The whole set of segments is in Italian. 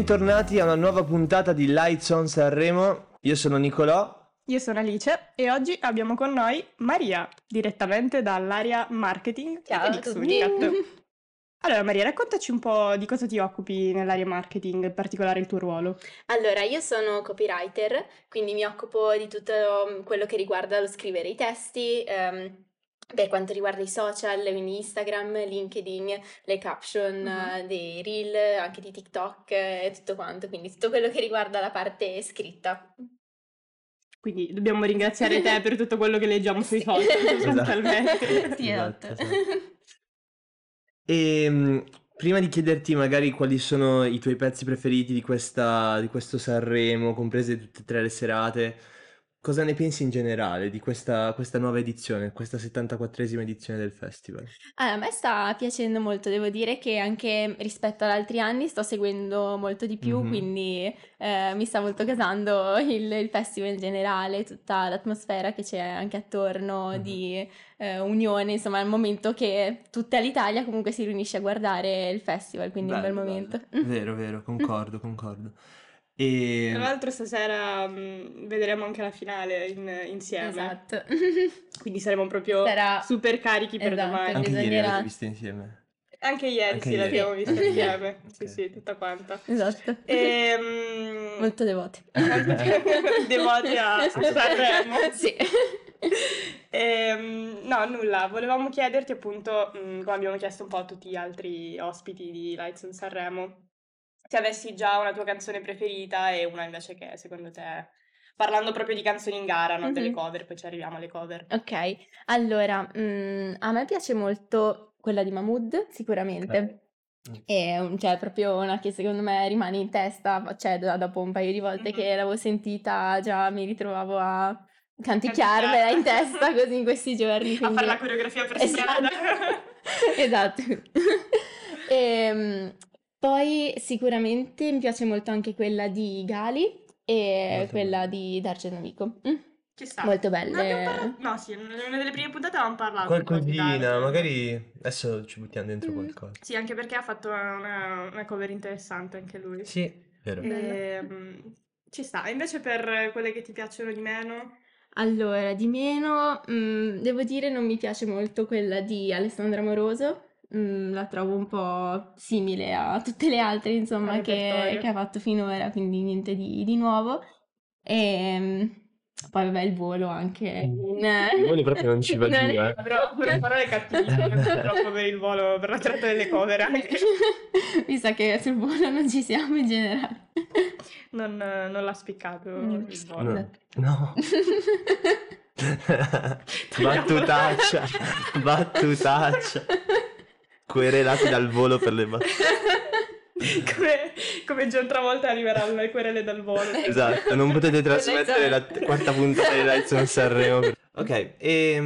Bentornati a una nuova puntata di Lights on Sanremo. Io sono Nicolò. Io sono Alice e oggi abbiamo con noi Maria, direttamente dall'area marketing Ciao di a tutti. Xunicat. Allora Maria, raccontaci un po' di cosa ti occupi nell'area marketing, in particolare il tuo ruolo. Allora, io sono copywriter, quindi mi occupo di tutto mm, quello che riguarda lo scrivere i testi, ehm, per quanto riguarda i social, quindi Instagram, LinkedIn, le caption eh, dei reel, anche di TikTok e tutto quanto, quindi tutto quello che riguarda la parte scritta. Quindi dobbiamo ringraziare te per tutto quello che leggiamo sui social sostanzialmente. Sì, Esatto, esatto. E mh, prima di chiederti magari quali sono i tuoi pezzi preferiti di questa, di questo Sanremo, comprese tutte e tre le serate, cosa ne pensi in generale di questa, questa nuova edizione, questa 74esima edizione del festival? Ah, a me sta piacendo molto, devo dire che anche rispetto ad altri anni sto seguendo molto di più, Mhm. quindi eh, mi sta molto gasando il, il festival in generale, tutta l'atmosfera che c'è anche attorno Mhm. di eh, unione, insomma, il momento che tutta l'Italia comunque si riunisce a guardare il festival, quindi è un bel momento. bello. Vero, vero, concordo, concordo. E Tra l'altro stasera mh, vedremo anche la finale in- insieme, Esatto. quindi saremo proprio Sarà- super carichi per Esatto, domani. anche ieri l'avete viste insieme? Anche ieri Anche sì, ieri. l'abbiamo vista Sì. insieme, sì Ok. sì, tutta quanta. Esatto. Ehm, Molto devote. devoti a, a Sanremo. Sì. Ehm, no, nulla, volevamo chiederti appunto, mh, come abbiamo chiesto un po' a tutti gli altri ospiti di Lights on Sanremo, se avessi già una tua canzone preferita e una invece che secondo te, parlando proprio di canzoni in gara, non delle Mhm. cover, poi ci arriviamo alle cover. Ok, allora, mm, a me piace molto quella di Mahmood, sicuramente. Ok. È un- cioè, proprio una che secondo me rimane in testa, cioè da- dopo un paio di volte Mhm. che l'avevo sentita già mi ritrovavo a canticchiarmela in testa così in questi giorni. A quindi- fare la coreografia per Esatto. strada. Esatto. Ehm, poi sicuramente mi piace molto anche quella di Gali e Molto quella di D'Argento Amico. Mm, Ci sta. Molto abbiamo belle. parlato- No, sì, in una delle prime puntate avevamo parlato di Qualcosina, magari adesso ci buttiamo dentro Mm. qualcosa. Sì, anche perché ha fatto una, una cover interessante anche lui. Sì, vero. Ehm, ci sta. E invece per quelle che ti piacciono di meno? Allora, di meno, mm, devo dire non mi piace molto quella di Alessandra Moroso, Mm, la trovo un po' simile a tutte le altre, insomma, che, che ha fatto finora, quindi niente di, di nuovo. E poi vabbè il volo anche. in- Il volo proprio non ci va giù, non- eh. Avrò avrò parole cattivissime purtroppo per il volo, per la tratta delle cover anche. Mi sa che sul volo non ci siamo in generale. Non, non l'ha spiccato Mm. il volo. No. No. battutaccia, battutaccia. Querelati dal volo per le battute. come, come John Travolta arriveranno le querele dal volo. Esatto, non potete trasmettere la t- quarta puntata di Lights on Sanremo. Ok, e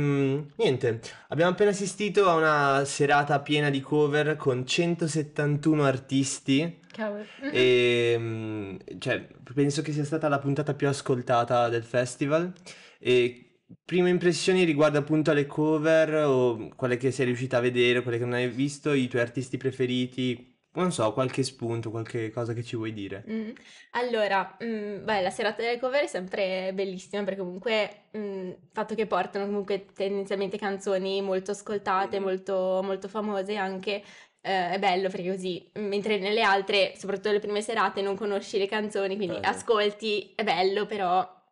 niente, abbiamo appena assistito a una serata piena di cover con 171 artisti Cavolo. e mm, cioè, penso che sia stata la puntata più ascoltata del festival e prime impressioni riguardo appunto alle cover o quelle che sei riuscita a vedere, quelle che non hai visto, i tuoi artisti preferiti, non so, qualche spunto, qualche cosa che ci vuoi dire. Mm. Allora, mm, beh, la serata delle cover è sempre bellissima perché comunque mm, il fatto che portano comunque tendenzialmente canzoni molto ascoltate, Mm. molto, molto famose anche, eh, è bello perché così, mentre nelle altre, soprattutto le prime serate, non conosci le canzoni, quindi Certo. ascolti, è bello, però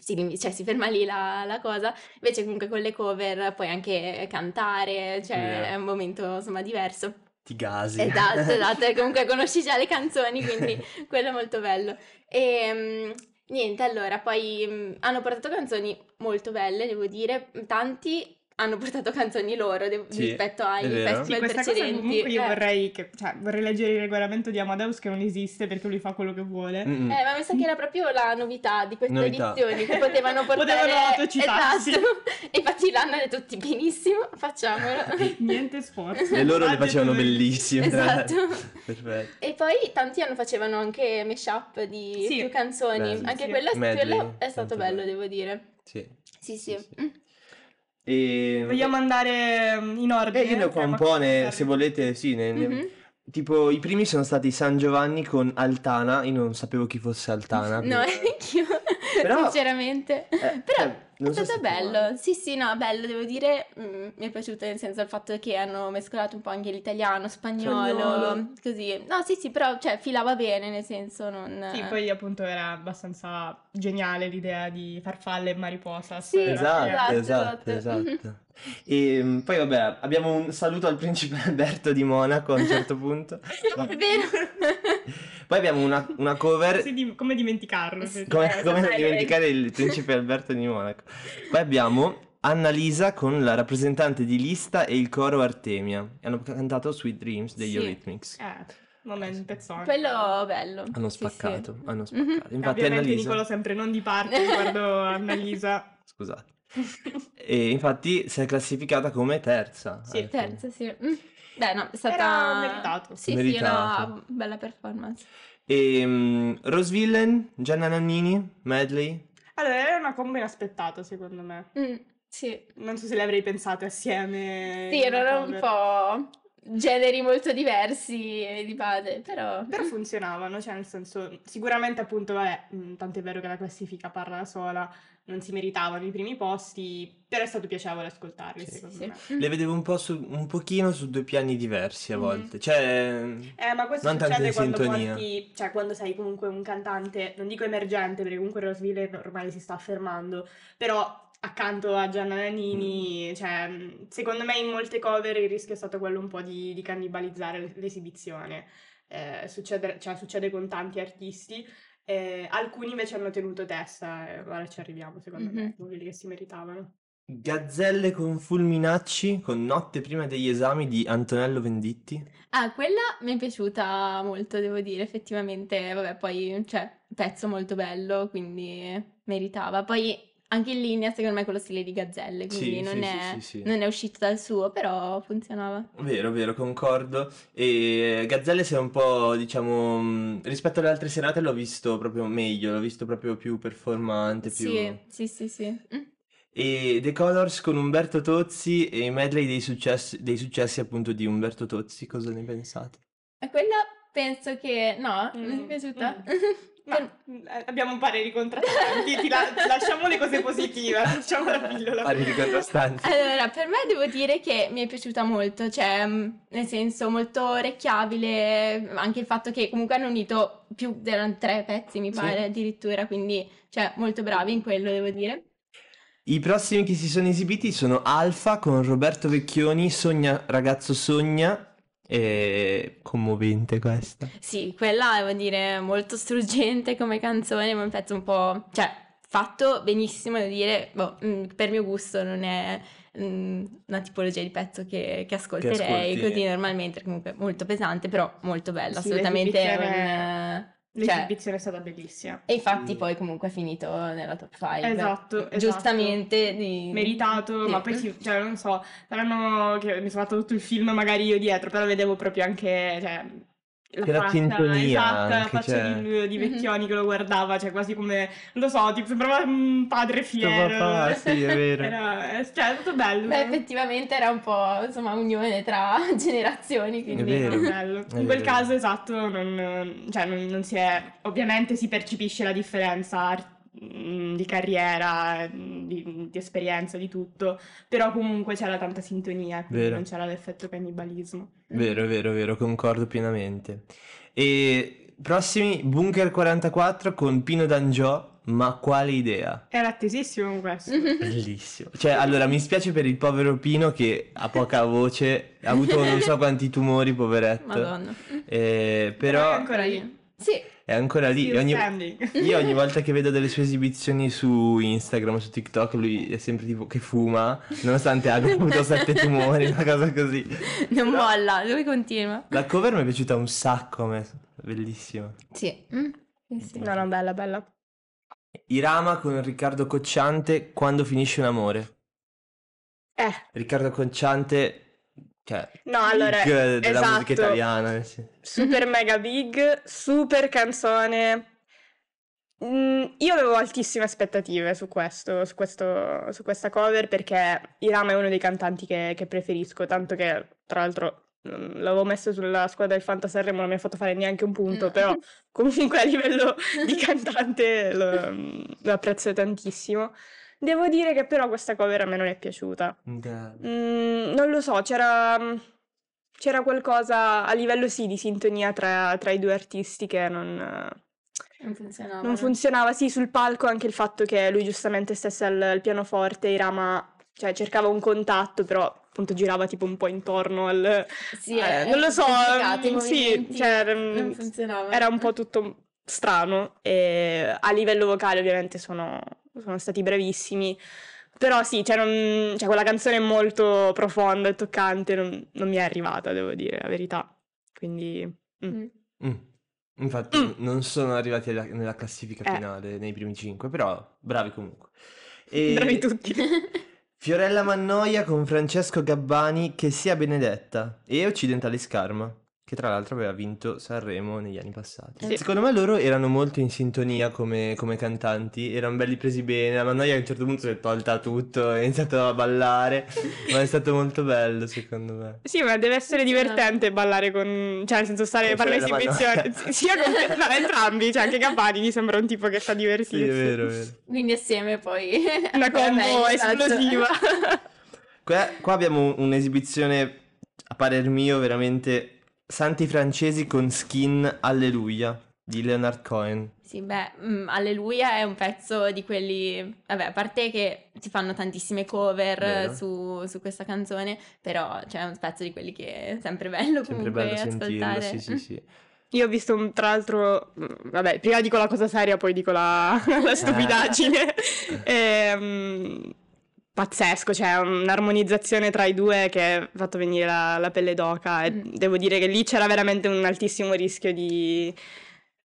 si, lim- cioè, si ferma lì la, la cosa. Invece comunque con le cover puoi anche cantare, cioè Vero. è un momento insomma diverso. Ti gasi. Esatto, esatto, comunque conosci già le canzoni, quindi quello è molto bello. E mm, niente, allora, poi mm, hanno portato canzoni molto belle, devo dire, tanti hanno portato canzoni loro de- Sì, rispetto ai festival Sì, precedenti. io Eh, vorrei che, cioè, vorrei leggere il regolamento di Amadeus che non esiste perché lui fa quello che vuole. Mm-mm. eh, ma mi sa che era proprio la novità di queste Novità. edizioni, che potevano portare... Potevano autocitarsi. Esatto, e infatti l'hanno detto tutti benissimo, facciamolo. Niente sforzo. E loro le facevano bellissime. Esatto. Perfetto. E poi tanti hanno facevano anche mashup di Sì. più canzoni, Bello. anche Sì. quello, quello è stato bello, bello. devo dire. Sì. Sì, sì. Sì, sì. Mm. E... Vogliamo andare mm, in ordine? Eh, io ne ho qua un po', ne- se volete, sì, ne- ne- Mhm. tipo i primi sono stati San Giovanni con Altana, io non sapevo chi fosse Altana. No, anch'io, Però- sinceramente. Eh, Però cioè, non è so stato bello, sì sì no, bello, devo dire, mm, mi è piaciuto nel senso il fatto che hanno mescolato un po' anche l'italiano, spagnolo, Spagnolo. così. No, sì sì, però cioè filava bene, nel senso non... Sì, poi appunto era abbastanza geniale l'idea di farfalle e mariposa. Sì, Esatto, Esatto, esatto, esatto. esatto. E mm, poi vabbè, abbiamo un saluto al principe Alberto di Monaco a un certo punto. È vero. Poi abbiamo una, una cover di- come dimenticarlo? Sì. Come, Eh, come sai, dimenticare il principe Alberto di Monaco? Poi abbiamo Annalisa con la rappresentante di lista e il coro Artemia. E hanno cantato Sweet Dreams degli Sì. Eurythmics. Eh, momento pezzone. Quello bello. Hanno sì, sì. spaccato, hanno Mhm. spaccato. E Infatti Ovviamente Annalisa... Nicolo sempre non di parte riguardo Annalisa. Scusate. E infatti si è classificata come terza. Sì, alla fine. Terza, sì. Mm. Beh, no, è stata... Era meritato. Sì, sì, Meritato. una bella performance. E mm, Rose Villain, Gianna Nannini, Medley. Allora, era una combo inaspettata secondo me. Mm, sì. Non so se le avrei pensate assieme. Sì, erano un po' generi molto diversi di base, però... Però funzionavano, cioè nel senso, sicuramente appunto, vabbè, mh, tant'è vero che la classifica parla da sola, non si meritavano i primi posti, però è stato piacevole ascoltarli, Sì, secondo sì. me. Mm. Le vedevo un po' su, un pochino su due piani diversi a Mhm. volte. Cioè, Eh, ma questo non tanto succede in quando sintonia. porti, cioè quando sei comunque un cantante, non dico emergente, perché comunque Rosville ormai si sta affermando, però accanto a Gianna Mm. Nannini, cioè, mh, secondo me in molte cover il rischio è stato quello un po' di, di cannibalizzare l'esibizione. Eh, succede, cioè, succede con tanti artisti. Eh, alcuni invece hanno tenuto testa, e ora ci arriviamo, secondo me, Mhm. sono quelli che si meritavano. Gazzelle con fulminacci con Notte prima degli esami di Antonello Venditti. Ah, quella mi è piaciuta molto, devo dire, effettivamente, vabbè, poi, cioè, pezzo molto bello, quindi meritava. Poi anche in linea, secondo me, con lo stile di Gazzelle, quindi Sì, non sì, è, sì, sì, sì. non è uscito dal suo, però funzionava. Vero, vero, concordo. E Gazzelle si è un po', diciamo, rispetto alle altre serate l'ho visto proprio meglio, l'ho visto proprio più performante, più... Sì, sì, sì, sì. Mm. E The Colors con Umberto Tozzi e i medley dei successi, dei successi appunto di Umberto Tozzi, cosa ne pensate? E quella penso che... No, non ti è Mm, piaciuta? Ma eh, abbiamo pareri contrastanti, ti la- lasciamo le cose positive, lasciamo la pillola. Pareri contrastanti. Allora, per me devo dire che mi è piaciuta molto, cioè, mh, nel senso, molto orecchiabile, anche il fatto che comunque hanno unito più, erano tre pezzi, mi Sì. pare, addirittura, quindi, cioè, molto bravi in quello, devo dire. I prossimi che si sono esibiti sono Alfa con Roberto Vecchioni, Sogna ragazzo sogna, e commovente questa. Sì, quella, devo dire, molto struggente come canzone, ma un pezzo un po', cioè, fatto benissimo, devo dire, boh, mh, per mio gusto non è mh, una tipologia di pezzo che, che ascolterei ascolti. così normalmente, comunque molto pesante, però molto bella, Sì, assolutamente l'esibizione-. Cioè, L'esibizione è stata bellissima. e infatti Sì. poi comunque è finito nella top 5. Esatto, esatto. Giustamente di... Meritato, Sì. ma poi sì, cioè, non so, saranno che mi sono fatto tutto il film magari io dietro, però vedevo proprio anche, cioè, la Che la faccia, sintonia esatto, la anche, faccia cioè. di, di Mhm. Vecchioni che lo guardava, cioè quasi come, non lo so, tipo sembrava un padre fiero. papà, sì, è vero. Era, eh, cioè, è tutto bello. Beh, effettivamente era un po', insomma, unione tra generazioni, quindi... vero. Era bello. È In quel vero. caso, esatto, non, cioè, non, non si è... Ovviamente si percepisce la differenza ar- mh, di carriera, mh, di, di esperienza, di tutto, però comunque c'era tanta sintonia, quindi Vero. non c'era l'effetto cannibalismo. Vero, vero, vero, concordo pienamente. E prossimi Bunker 44 con Pino D'Angiò, ma quale idea? Era attesissimo questo. Mhm. Bellissimo. Cioè, allora mi spiace per il povero Pino che ha poca voce, ha avuto non so quanti tumori, poveretto. Madonna. Eh, Però però è ancora lì. Sì, è ancora lì. Ogni-. Io ogni volta che vedo delle sue esibizioni su Instagram, su TikTok, lui è sempre tipo che fuma, nonostante abbia avuto sette tumori, una cosa così. non molla, lui continua. La cover mi è piaciuta un sacco a me, bellissima. Sì. Mm, sì, sì. No, no, bella, bella. Irama con Riccardo Cocciante, Quando finisce un amore. Eh, Riccardo Cocciante, cioè, no, allora, big della musica esatto. italiana. senso. super mega big, super canzone. Mm, io avevo altissime aspettative su questo, su questo, su questa cover perché Irama è uno dei cantanti che, che preferisco, tanto che tra l'altro non l'avevo messo sulla squadra del Fanta Sanremo, non mi ha fatto fare neanche un punto, però comunque a livello di cantante lo, lo apprezzo tantissimo. Devo dire che però questa cover a me non è piaciuta. Mm, non lo so, c'era, c'era qualcosa a livello sì di sintonia tra, tra i due artisti che non, Non funzionava. non funzionava. Sì, sul palco anche il fatto che lui giustamente stesse al, al pianoforte, Irama cioè, cercava un contatto, però appunto girava tipo un po' intorno al... Sì, eh, è non lo so, mm, sì, cioè, non mm, era un po' tutto strano e a livello vocale ovviamente sono, sono stati bravissimi. Però sì, cioè, non- cioè, quella canzone è molto profonda e toccante, non, non mi è arrivata, devo dire la verità. Quindi... mm. Mm. Mm. Infatti Mm. non sono arrivati alla- nella classifica Eh. finale, nei primi cinque, però bravi comunque. E Bravi tutti. Fiorella Mannoia con Francesco Gabbani, che sia benedetta, e Occidentalis Karma, che tra l'altro aveva vinto Sanremo negli anni passati. Sì. Secondo me loro erano molto in sintonia come, come cantanti, erano belli presi bene, la Mannoia a un certo punto si è tolta tutto, ha iniziato a ballare, ma è stato molto bello secondo me. Sì, ma deve essere Funziona. divertente ballare con... cioè nel senso stare, fare Fiorella l'esibizione. Sia con... no, entrambi, cioè anche Gabbani mi sembra un tipo che sa Sì, divertirsi. è vero, è vero. Quindi assieme poi... Una combo esatto. esplosiva. Qua, qua abbiamo un'esibizione, a parer mio, veramente Santi francesi con skin Alleluia di Leonard Cohen. Sì, beh, mm, Alleluia è un pezzo di quelli... Vabbè, a parte che si fanno tantissime cover su, su questa canzone, però c'è un pezzo di quelli che è sempre bello Sempre comunque bello sentirlo, ascoltare. sì, sì, sì. Io ho visto un- tra l'altro, mm, vabbè, prima dico la cosa seria, poi dico la, la stupidaggine. Ehm, pazzesco, cioè un'armonizzazione tra i due che ha fatto venire la, la pelle d'oca e Mm. devo dire che lì c'era veramente un altissimo rischio di,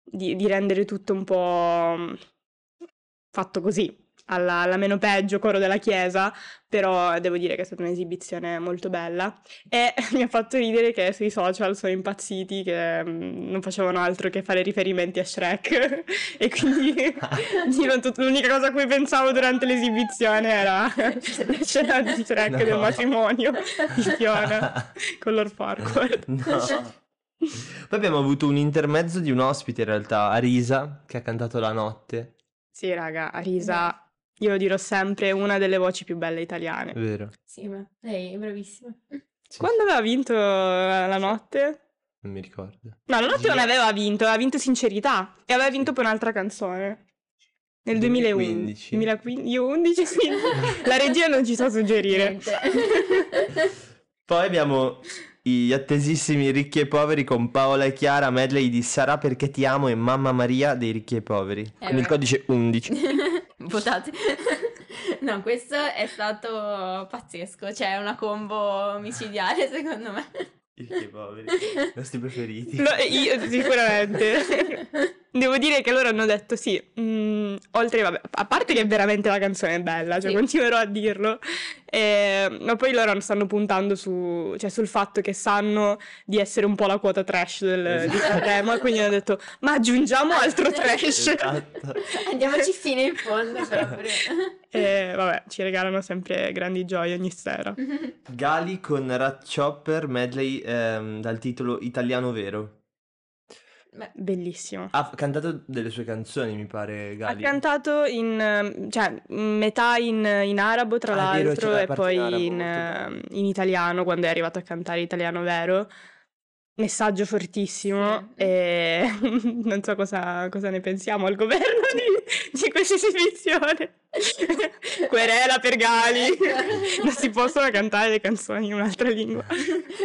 di- di rendere tutto un po' mm, fatto così, alla, alla meno peggio coro della chiesa, però devo dire che è stata un'esibizione molto bella e mi ha fatto ridere che sui social sono impazziti che mm, non facevano altro che fare riferimenti a Shrek e quindi tut- l'unica cosa a cui pensavo durante l'esibizione era la scena di Shrek del No. matrimonio di Fiona con Lord Farquaad. No. Poi abbiamo avuto un intermezzo di un ospite in realtà, Arisa, che ha cantato La notte. Sì, raga, Arisa, io lo dirò sempre, una delle voci più belle italiane. È vero. Sì, ma lei è bravissima. Sì, Quando aveva vinto la notte? Non mi ricordo. No, la notte non Yes. aveva vinto, aveva vinto Sincerità e aveva vinto poi un'altra canzone. Nel 2011. 2015. 2015, io 11, quindi la regia non ci sa suggerire. Niente. Poi abbiamo gli attesissimi Ricchi e Poveri con Paola e Chiara, medley di Sarà perché ti amo e Mamma Maria dei Ricchi e Poveri. con il vero. codice 11. Votate. No, questo è stato pazzesco, cioè una combo micidiale secondo me. I Ricchi e Poveri, i nostri preferiti. Lo- io sicuramente. Devo dire che loro hanno detto sì, mm, oltre, vabbè, a parte che veramente la canzone è bella, cioè Sì. continuerò a dirlo, eh, ma poi loro stanno puntando su, cioè, sul fatto che sanno di essere un po' la quota trash del, di Esatto. Sanremo e quindi hanno detto ma aggiungiamo altro trash. Esatto. Andiamoci fino in fondo proprio. E vabbè, ci regalano sempre grandi gioie ogni sera. Gali con Rat Chopper, medley ehm, dal titolo Italiano Vero. Beh, Bellissimo. Ha cantato delle sue canzoni, mi pare, Ha Gali. cantato in, ehm, cioè, metà in, in arabo, tra Ah, vero, l'altro, c'è la e poi in in, ehm, in italiano, quando è arrivato a cantare italiano vero. Messaggio fortissimo Sì. e non so cosa, cosa ne pensiamo al governo di, di questa esibizione. Querela per Gali. Ecco. Non si possono cantare le canzoni in un'altra lingua.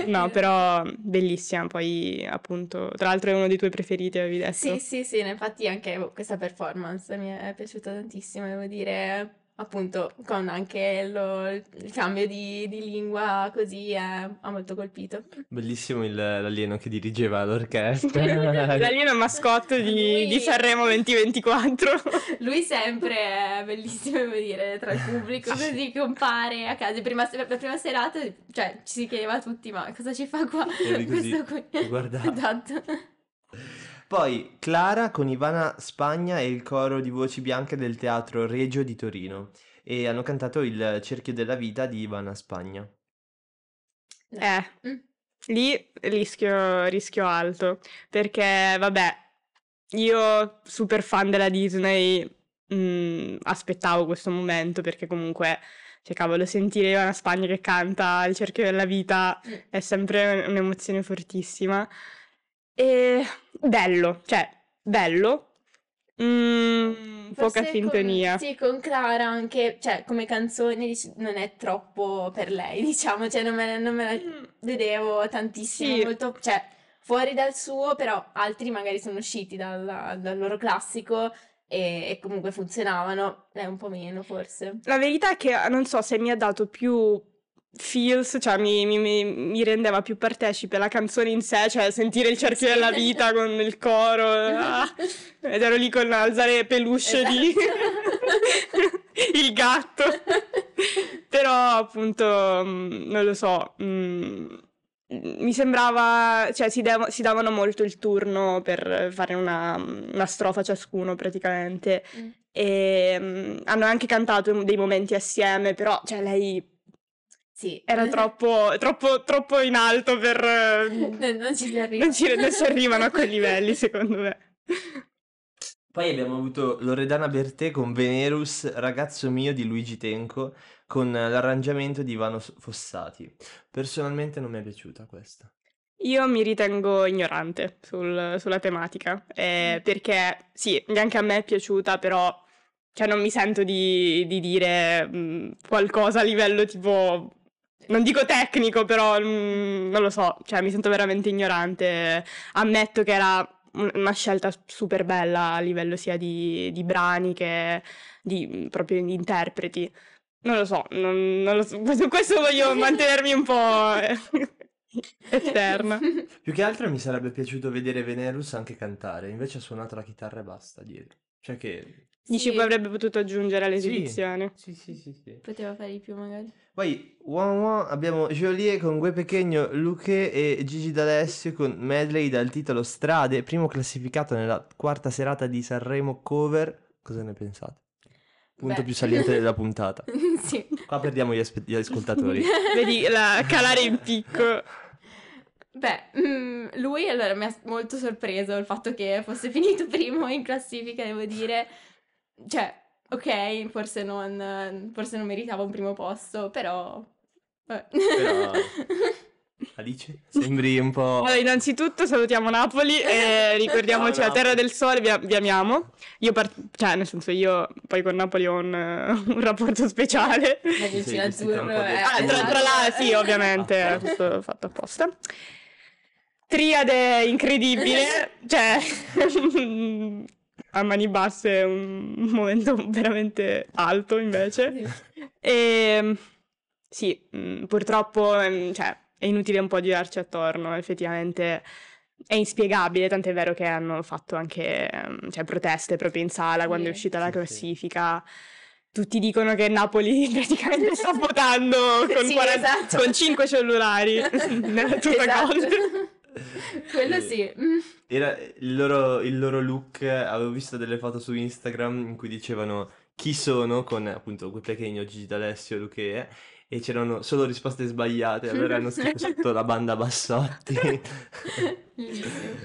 No, però bellissima. Poi, appunto, tra l'altro è uno dei tuoi preferiti, avevi detto. Sì, sì, sì, infatti anche questa performance mi è piaciuta tantissimo, devo dire, appunto, con anche lo- il cambio di, di lingua così eh, ha molto colpito. Bellissimo il- l'alieno che dirigeva l'orchestra. L'alieno mascotte di, Lui- di Sanremo 2024. Lui sempre è bellissimo, devo dire, tra il pubblico, così compare a casa. Prima, la prima serata, cioè, ci si chiedeva tutti, ma cosa ci fa qua? Eri così, Questo qui. che guardava. Esatto. Poi Clara con Ivana Spagna e il coro di voci bianche del Teatro Regio di Torino e hanno cantato il Cerchio della vita di Ivana Spagna. Eh, Mm. lì rischio, rischio alto, perché vabbè, io super fan della Disney, mm, aspettavo questo momento perché comunque, cioè cavolo, sentire Ivana Spagna che canta Il cerchio della vita Mm. è sempre un'emozione fortissima. E bello, cioè, bello. Mm, poca Forse sintonia. Con, sì, con Clara anche, cioè come canzone non è troppo per lei, diciamo, cioè non me, non me la Mm, vedevo tantissimo, Sì. molto, cioè fuori dal suo, però altri magari sono usciti dal, dal loro classico e, e comunque funzionavano, lei un po' meno forse. La verità è che non so se mi ha dato più feels, cioè mi, mi- mi- rendeva più partecipe la canzone in sé, cioè sentire il cerchio Sì. della vita con il coro, ah, ed ero lì con alzare peluche di il gatto. Però appunto, mm, non lo so, mm, mi sembrava, cioè si, dev- si davano molto il turno per fare una, una strofa ciascuno praticamente. Mm. E mm, hanno anche cantato dei momenti assieme, però cioè, lei Sì. era troppo, troppo, troppo in alto per... Non, ci si arriva. non, ci, non si arrivano a quei livelli, secondo me. Poi abbiamo avuto Loredana Bertè con Venerus, ragazzo mio di Luigi Tenco, con l'arrangiamento di Ivano Fossati. Personalmente non mi è piaciuta questa. Io mi ritengo ignorante sul- sulla tematica, eh, perché sì, neanche a me è piaciuta, però cioè, non mi sento di, di dire mh, qualcosa a livello tipo, non dico tecnico, però mh, non lo so, cioè mi sento veramente ignorante. Ammetto che era un- una scelta super bella a livello sia di, di brani che di, mh, proprio di interpreti. Non lo so, non, non lo so, su questo voglio mantenermi un po' eh, esterna. Più che altro mi sarebbe piaciuto vedere Venerus anche cantare, invece ha suonato la chitarra e basta dietro. Cioè che... Dici Sì. poi avrebbe potuto aggiungere all'esibizione. Sì, sì, sì, sì. Poteva fare di più magari. Poi, Wan Wan, abbiamo Joliet con Gue Pequeño, Luque e Gigi D'Alessio con medley dal titolo Strade, primo classificato nella quarta serata di Sanremo Cover. Cosa ne pensate? Punto Beh. più saliente della puntata. sì. Qua perdiamo gli, aspe- gli ascoltatori. Vedi la calare in picco. Beh, mm, lui allora mi ha molto sorpreso il fatto che fosse finito primo in classifica, devo dire. Cioè, ok, forse non, forse non meritava un primo posto, però... vabbè. Però- Alice? Sembri un po'... Allora, innanzitutto salutiamo Napoli e ricordiamoci la Terra del Sole, vi, vi amiamo. Io, par- cioè, nel senso, io poi con Napoli ho un, un rapporto speciale. La Sì, vicina po' azzurro è... Ah, tra, tra l'altro, sì, ovviamente, è tutto fatto apposta. Triade incredibile, cioè, a mani basse è un momento veramente alto invece. Sì. E sì, mh, purtroppo ehm, cioè, è inutile un po' girarci attorno, effettivamente è inspiegabile, tant'è vero che hanno fatto anche ehm, cioè, proteste proprio in sala quando è Sì. uscita la Sì, sì. classifica. Tutti dicono che Napoli praticamente sta votando con, Sì, 40 esatto. con 5 cellulari nella tuta Esatto. gold. Quello sì. Mm. Era il loro, il loro look, avevo visto delle foto su Instagram in cui dicevano chi sono con appunto Gue Pequeño, Gigi D'Alessio, Luque e c'erano solo risposte sbagliate, allora hanno scritto sotto la banda Bassotti.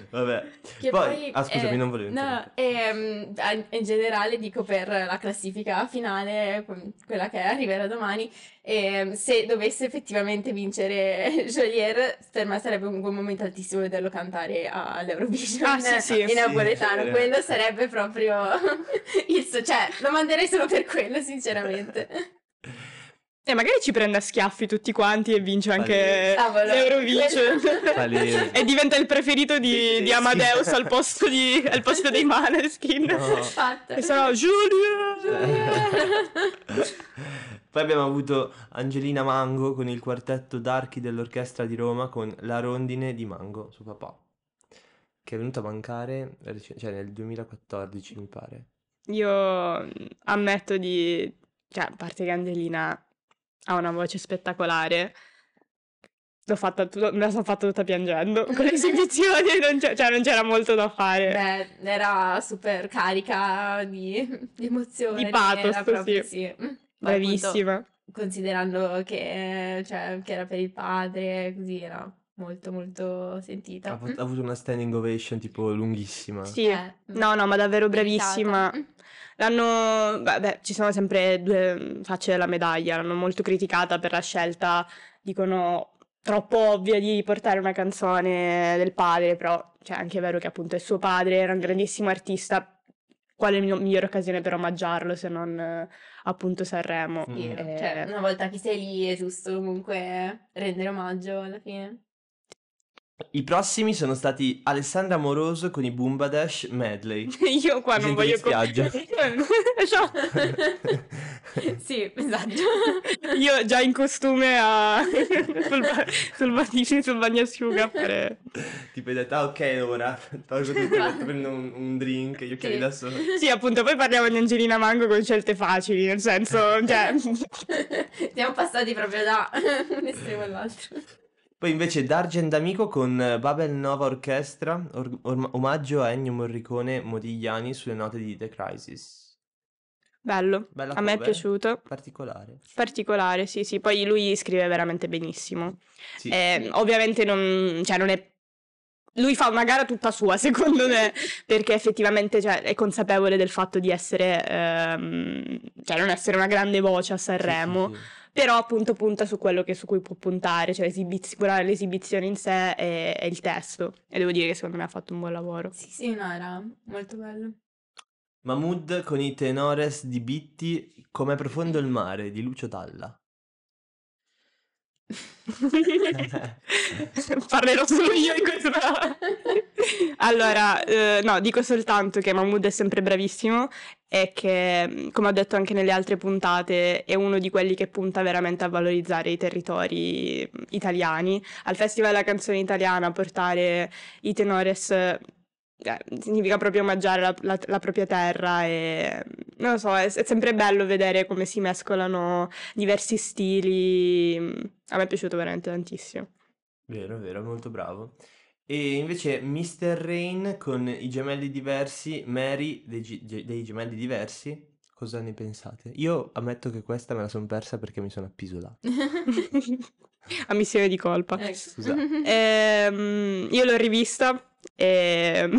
Vabbè. Che Poi- poi, ah, scusami, eh, non volevo No, ehm, a- in generale dico per la classifica finale, quella che arriverà domani, ehm, se dovesse effettivamente vincere Jolier, per me sarebbe un buon momento altissimo vederlo cantare all'Eurovision Ah, sì, sì. in Sì, napoletano. sì. Quello sarebbe proprio il so- cioè, lo manderei solo per quello, sinceramente. E magari ci prende a schiaffi tutti quanti e vince anche l'Eurovision. Palese. e diventa il preferito di, di Amadeus al posto, di- al posto dei Maneskin. No. E sarà Giulia! Poi abbiamo avuto Angelina Mango con il quartetto d'archi dell'orchestra di Roma con La rondine di Mango, suo papà, che è venuto a mancare cioè nel 2014 mi pare. Io mm, ammetto di... Cioè, a parte che Angelina ha una voce spettacolare, l'ho fatta, me la sono fatta tutta piangendo con le esibizioni, non cioè non c'era molto da fare. Beh, era super carica di, di emozioni. Di pathos, proprio, sì. sì. Poi, Bravissima. appunto, considerando che, cioè, che era per il padre, così era molto molto Ha, sentita. avu- ha avuto una standing ovation tipo lunghissima. Sì, Eh, no, no, ma davvero bravissima. L'hanno, vabbè, ci sono sempre due mm, facce della medaglia, l'hanno molto criticata per la scelta, dicono, troppo ovvia di portare una canzone del padre, però cioè, anche è vero che appunto è suo padre, era un grandissimo artista, quale mio- migliore occasione per omaggiarlo se non appunto Sanremo? Mm. Sì, Eh, cioè, una volta che sei lì è giusto comunque rendere omaggio alla fine. I prossimi sono stati Alessandra Moroso con i Boombadash Medley. Io qua Mi non voglio... spiaggia. Ciao. sì, esatto. Io già in costume a... sul, ba- sul, bagno- sul bagnasciuga a fare... tipo hai detto, ah ok ora, tolgo tutto, prendo un, un drink, gli occhiali Sì. da sole. Sì, appunto, poi parliamo di Angelina Mango con scelte facili, nel senso, cioè... Siamo passati proprio da un estremo all'altro. Poi invece D'Argent Amico con eh, Babel Nova Orchestra, or- orm- omaggio a Ennio Morricone Modigliani sulle note di The Crisis. Bello, Bella a me è cover, piaciuto. Particolare. Particolare, sì, sì. Poi lui scrive veramente benissimo. Sì. Eh, ovviamente non, cioè, non è... Lui fa una gara tutta sua, secondo me, perché effettivamente cioè, è consapevole del fatto di essere... ehm, cioè, non essere una grande voce a Sì, sì, Sanremo. sì. Però appunto punta su quello che, su cui può puntare, cioè esibiz- curare l'esibizione in sé e, e il testo. E devo dire che secondo me ha fatto un buon lavoro. Sì, sì, no, era molto bello. Mahmood con i tenores di Bitti, Com'è profondo il mare di Lucio Dalla. Parlerò solo io in questo. allora, eh, no, dico soltanto che Mahmood è sempre bravissimo e che, come ho detto anche nelle altre puntate, è uno di quelli che punta veramente a valorizzare i territori italiani. Al Festival della canzone italiana portare i tenores eh, significa proprio omaggiare la, la- la propria terra e non lo so, è, è sempre bello vedere come si mescolano diversi stili. A me è piaciuto veramente tantissimo. Vero, vero, molto bravo. E invece Mr. Rain con i gemelli diversi, Mary dei, ge- dei gemelli diversi. Cosa ne pensate? Io ammetto che questa me la sono persa perché mi sono appisolato. Ammissione di colpa. Ecco. Scusa. Ehm, io l'ho rivista e...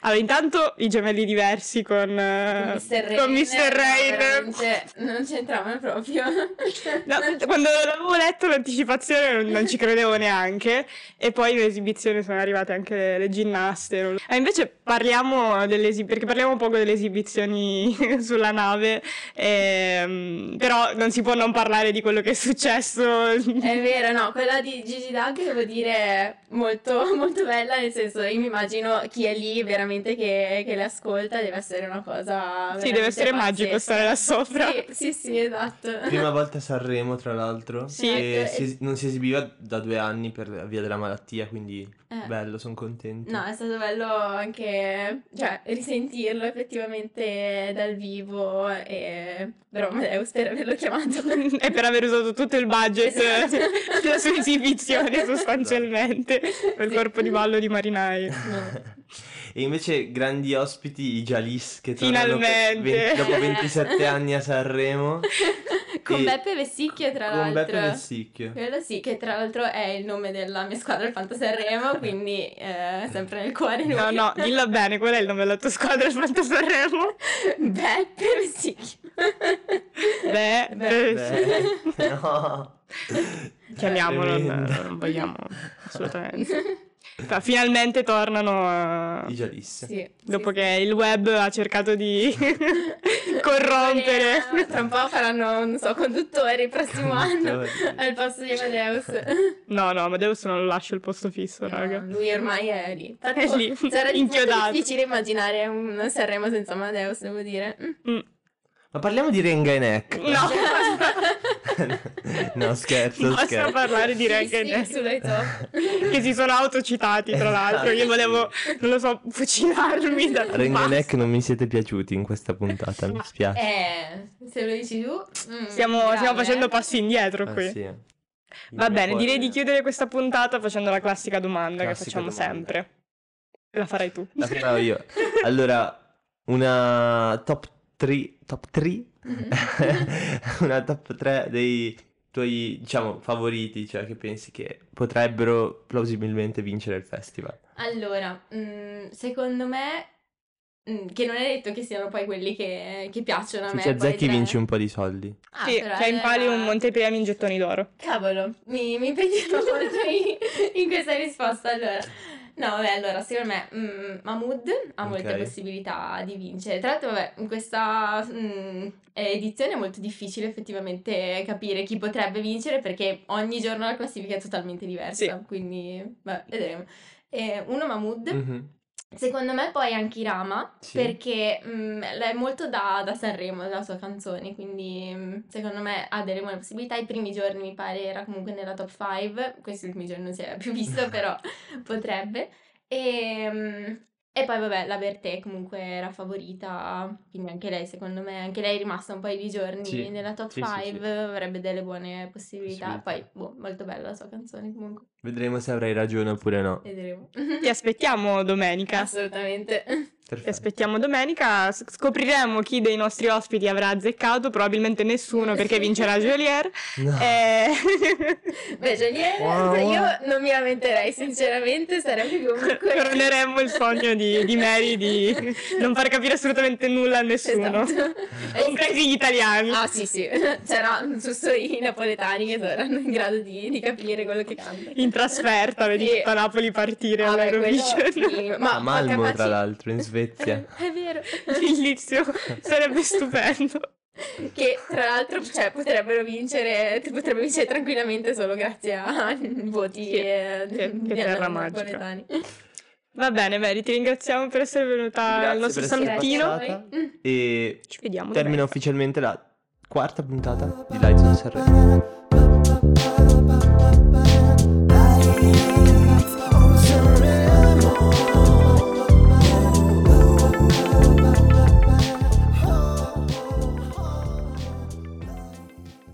Allora, intanto i gemelli diversi con, eh, Con Mr. Rain, Mr. Rain. veramente non c'entravano proprio. No, quando l'avevo letto l'anticipazione non, non ci credevo neanche e poi in esibizione sono arrivate anche le, le ginnaste. non- Eh, invece parliamo delle esi- perché parliamo poco delle esibizioni sulla nave, ehm, però non si può non parlare di quello che è successo. È vero, no, quella di Gigi Dag devo dire è molto, molto bella, nel senso io mi immagino chi è lì veramente che, che le ascolta, deve essere una cosa Sì, deve essere magico pazzesca. stare là sopra. Sì, sì, sì, esatto. Prima volta a Sanremo, tra l'altro. Sì. E Ecco, si non si esibiva da due anni per via della malattia, quindi Eh. bello, sono contento. No, è stato bello anche, cioè, risentirlo effettivamente dal vivo e... Però Amadeus per averlo chiamato. e per aver usato tutto il budget Esatto. della sua esibizione sostanzialmente quel Sì. corpo di ballo di marinai. E invece grandi ospiti, i Jalis che tornano Finalmente. per 20 dopo 27 anni a Sanremo. Con E- Beppe Vessicchio, tra Con l'altro. Beppe Vessicchio. Quello sì, che tra l'altro è il nome della mia squadra, il Fanta Sanremo, quindi eh, sempre nel cuore lui. No, no, dillo bene, qual è il nome della tua squadra al Fanta Sanremo? Beppe Vessicchio. Beh, Beh, eh. Beh, no. chiamiamolo, non, non vogliamo assolutamente. Finalmente tornano a- I Jalis. Sì, dopo sì, che il web ha cercato di corrompere. Eh, Tra un po' faranno, non so, conduttori il prossimo anno al posto di Amadeus. No, no, Amadeus non lo lascio il posto fisso, raga. No, lui ormai è lì. Tanto È lì, Sarà inchiodato. difficile immaginare un Sanremo senza Amadeus, devo dire. Mm. Mm. Ma parliamo di Renga e Neck. No, no, scherzo, basta scherzo. parlare di Renga e Sì, Neck. sì, che si sono autocitati tra l'altro io volevo non lo so fucilarmi da e. Neck non mi siete piaciuti in questa puntata, mi spiace. Eh, se lo dici tu. mm, stiamo, grave, stiamo facendo eh. passi indietro Ah, qui sì. va bene cuore- direi di chiudere questa puntata facendo la classica domanda Classica che facciamo domanda. sempre la farai tu La farò io. Allora, una top 3, top 3? Mhm. una top 3 dei tuoi, diciamo, favoriti, cioè che pensi che potrebbero plausibilmente vincere il festival? Allora, mm, secondo me, mm, che non è detto che siano poi quelli che, che piacciono a Se me. ti poi azzecchi tre. vinci un po' di soldi. Ah, Sì, però cioè impari allora- un montepremi in gettoni d'oro. Cavolo, mi, mi impegnerò molto in, in questa risposta. Allora, no, vabbè, allora, secondo me mm, Mahmood ha molte Ok. possibilità di vincere. Tra l'altro, vabbè, in questa mm, edizione è molto difficile effettivamente capire chi potrebbe vincere perché ogni giorno la classifica è totalmente diversa. Quindi, beh, vedremo. Eh, uno Mahmood. Mhm. Secondo me poi anche Irama, Sì. perché mm, è molto da, da Sanremo, la sua canzone, quindi mm, secondo me ha delle buone possibilità. I primi giorni mi pare era comunque nella top 5, questi ultimi giorni non si è più visto, però potrebbe. E, mm, e poi vabbè, la Bertè comunque era favorita, quindi anche lei secondo me, anche lei è rimasta un paio di giorni Sì, nella top sì, sì, 5, sì. avrebbe delle buone possibilità. Possibilità. Poi, boh, molto bella la sua canzone comunque, Vedremo se avrai ragione oppure no. vedremo. Ti aspettiamo domenica. Assolutamente. Ti Perfetto. aspettiamo domenica, scopriremo chi dei nostri ospiti avrà azzeccato, probabilmente nessuno perché vincerà Jolier. No. Eh, Beh, Joliet, Wow. io non mi lamenterei, sinceramente, sarebbe comunque... Coroneremmo il sogno di, di Mary di non far capire assolutamente nulla a nessuno, Esatto. compresi gli italiani. Ah sì sì, c'era giusto i napoletani che erano in grado di, di capire quello che canta. In trasferta, vedi Sì. tutta Napoli partire quello all'Eurovision. sì, ma A Malmo, capaci- tra l'altro, in Svezia. È vero. Bellissimo, sarebbe stupendo. Che tra l'altro cioè, potrebbero vincere, potrebbe vincere tranquillamente solo grazie ai voti eh, che- che dei terra magica. Va bene, Mary, ti ringraziamo per essere venuta Grazie al nostro salutino. A. E Ci vediamo termina ufficialmente la quarta puntata di Lights on Sanremo.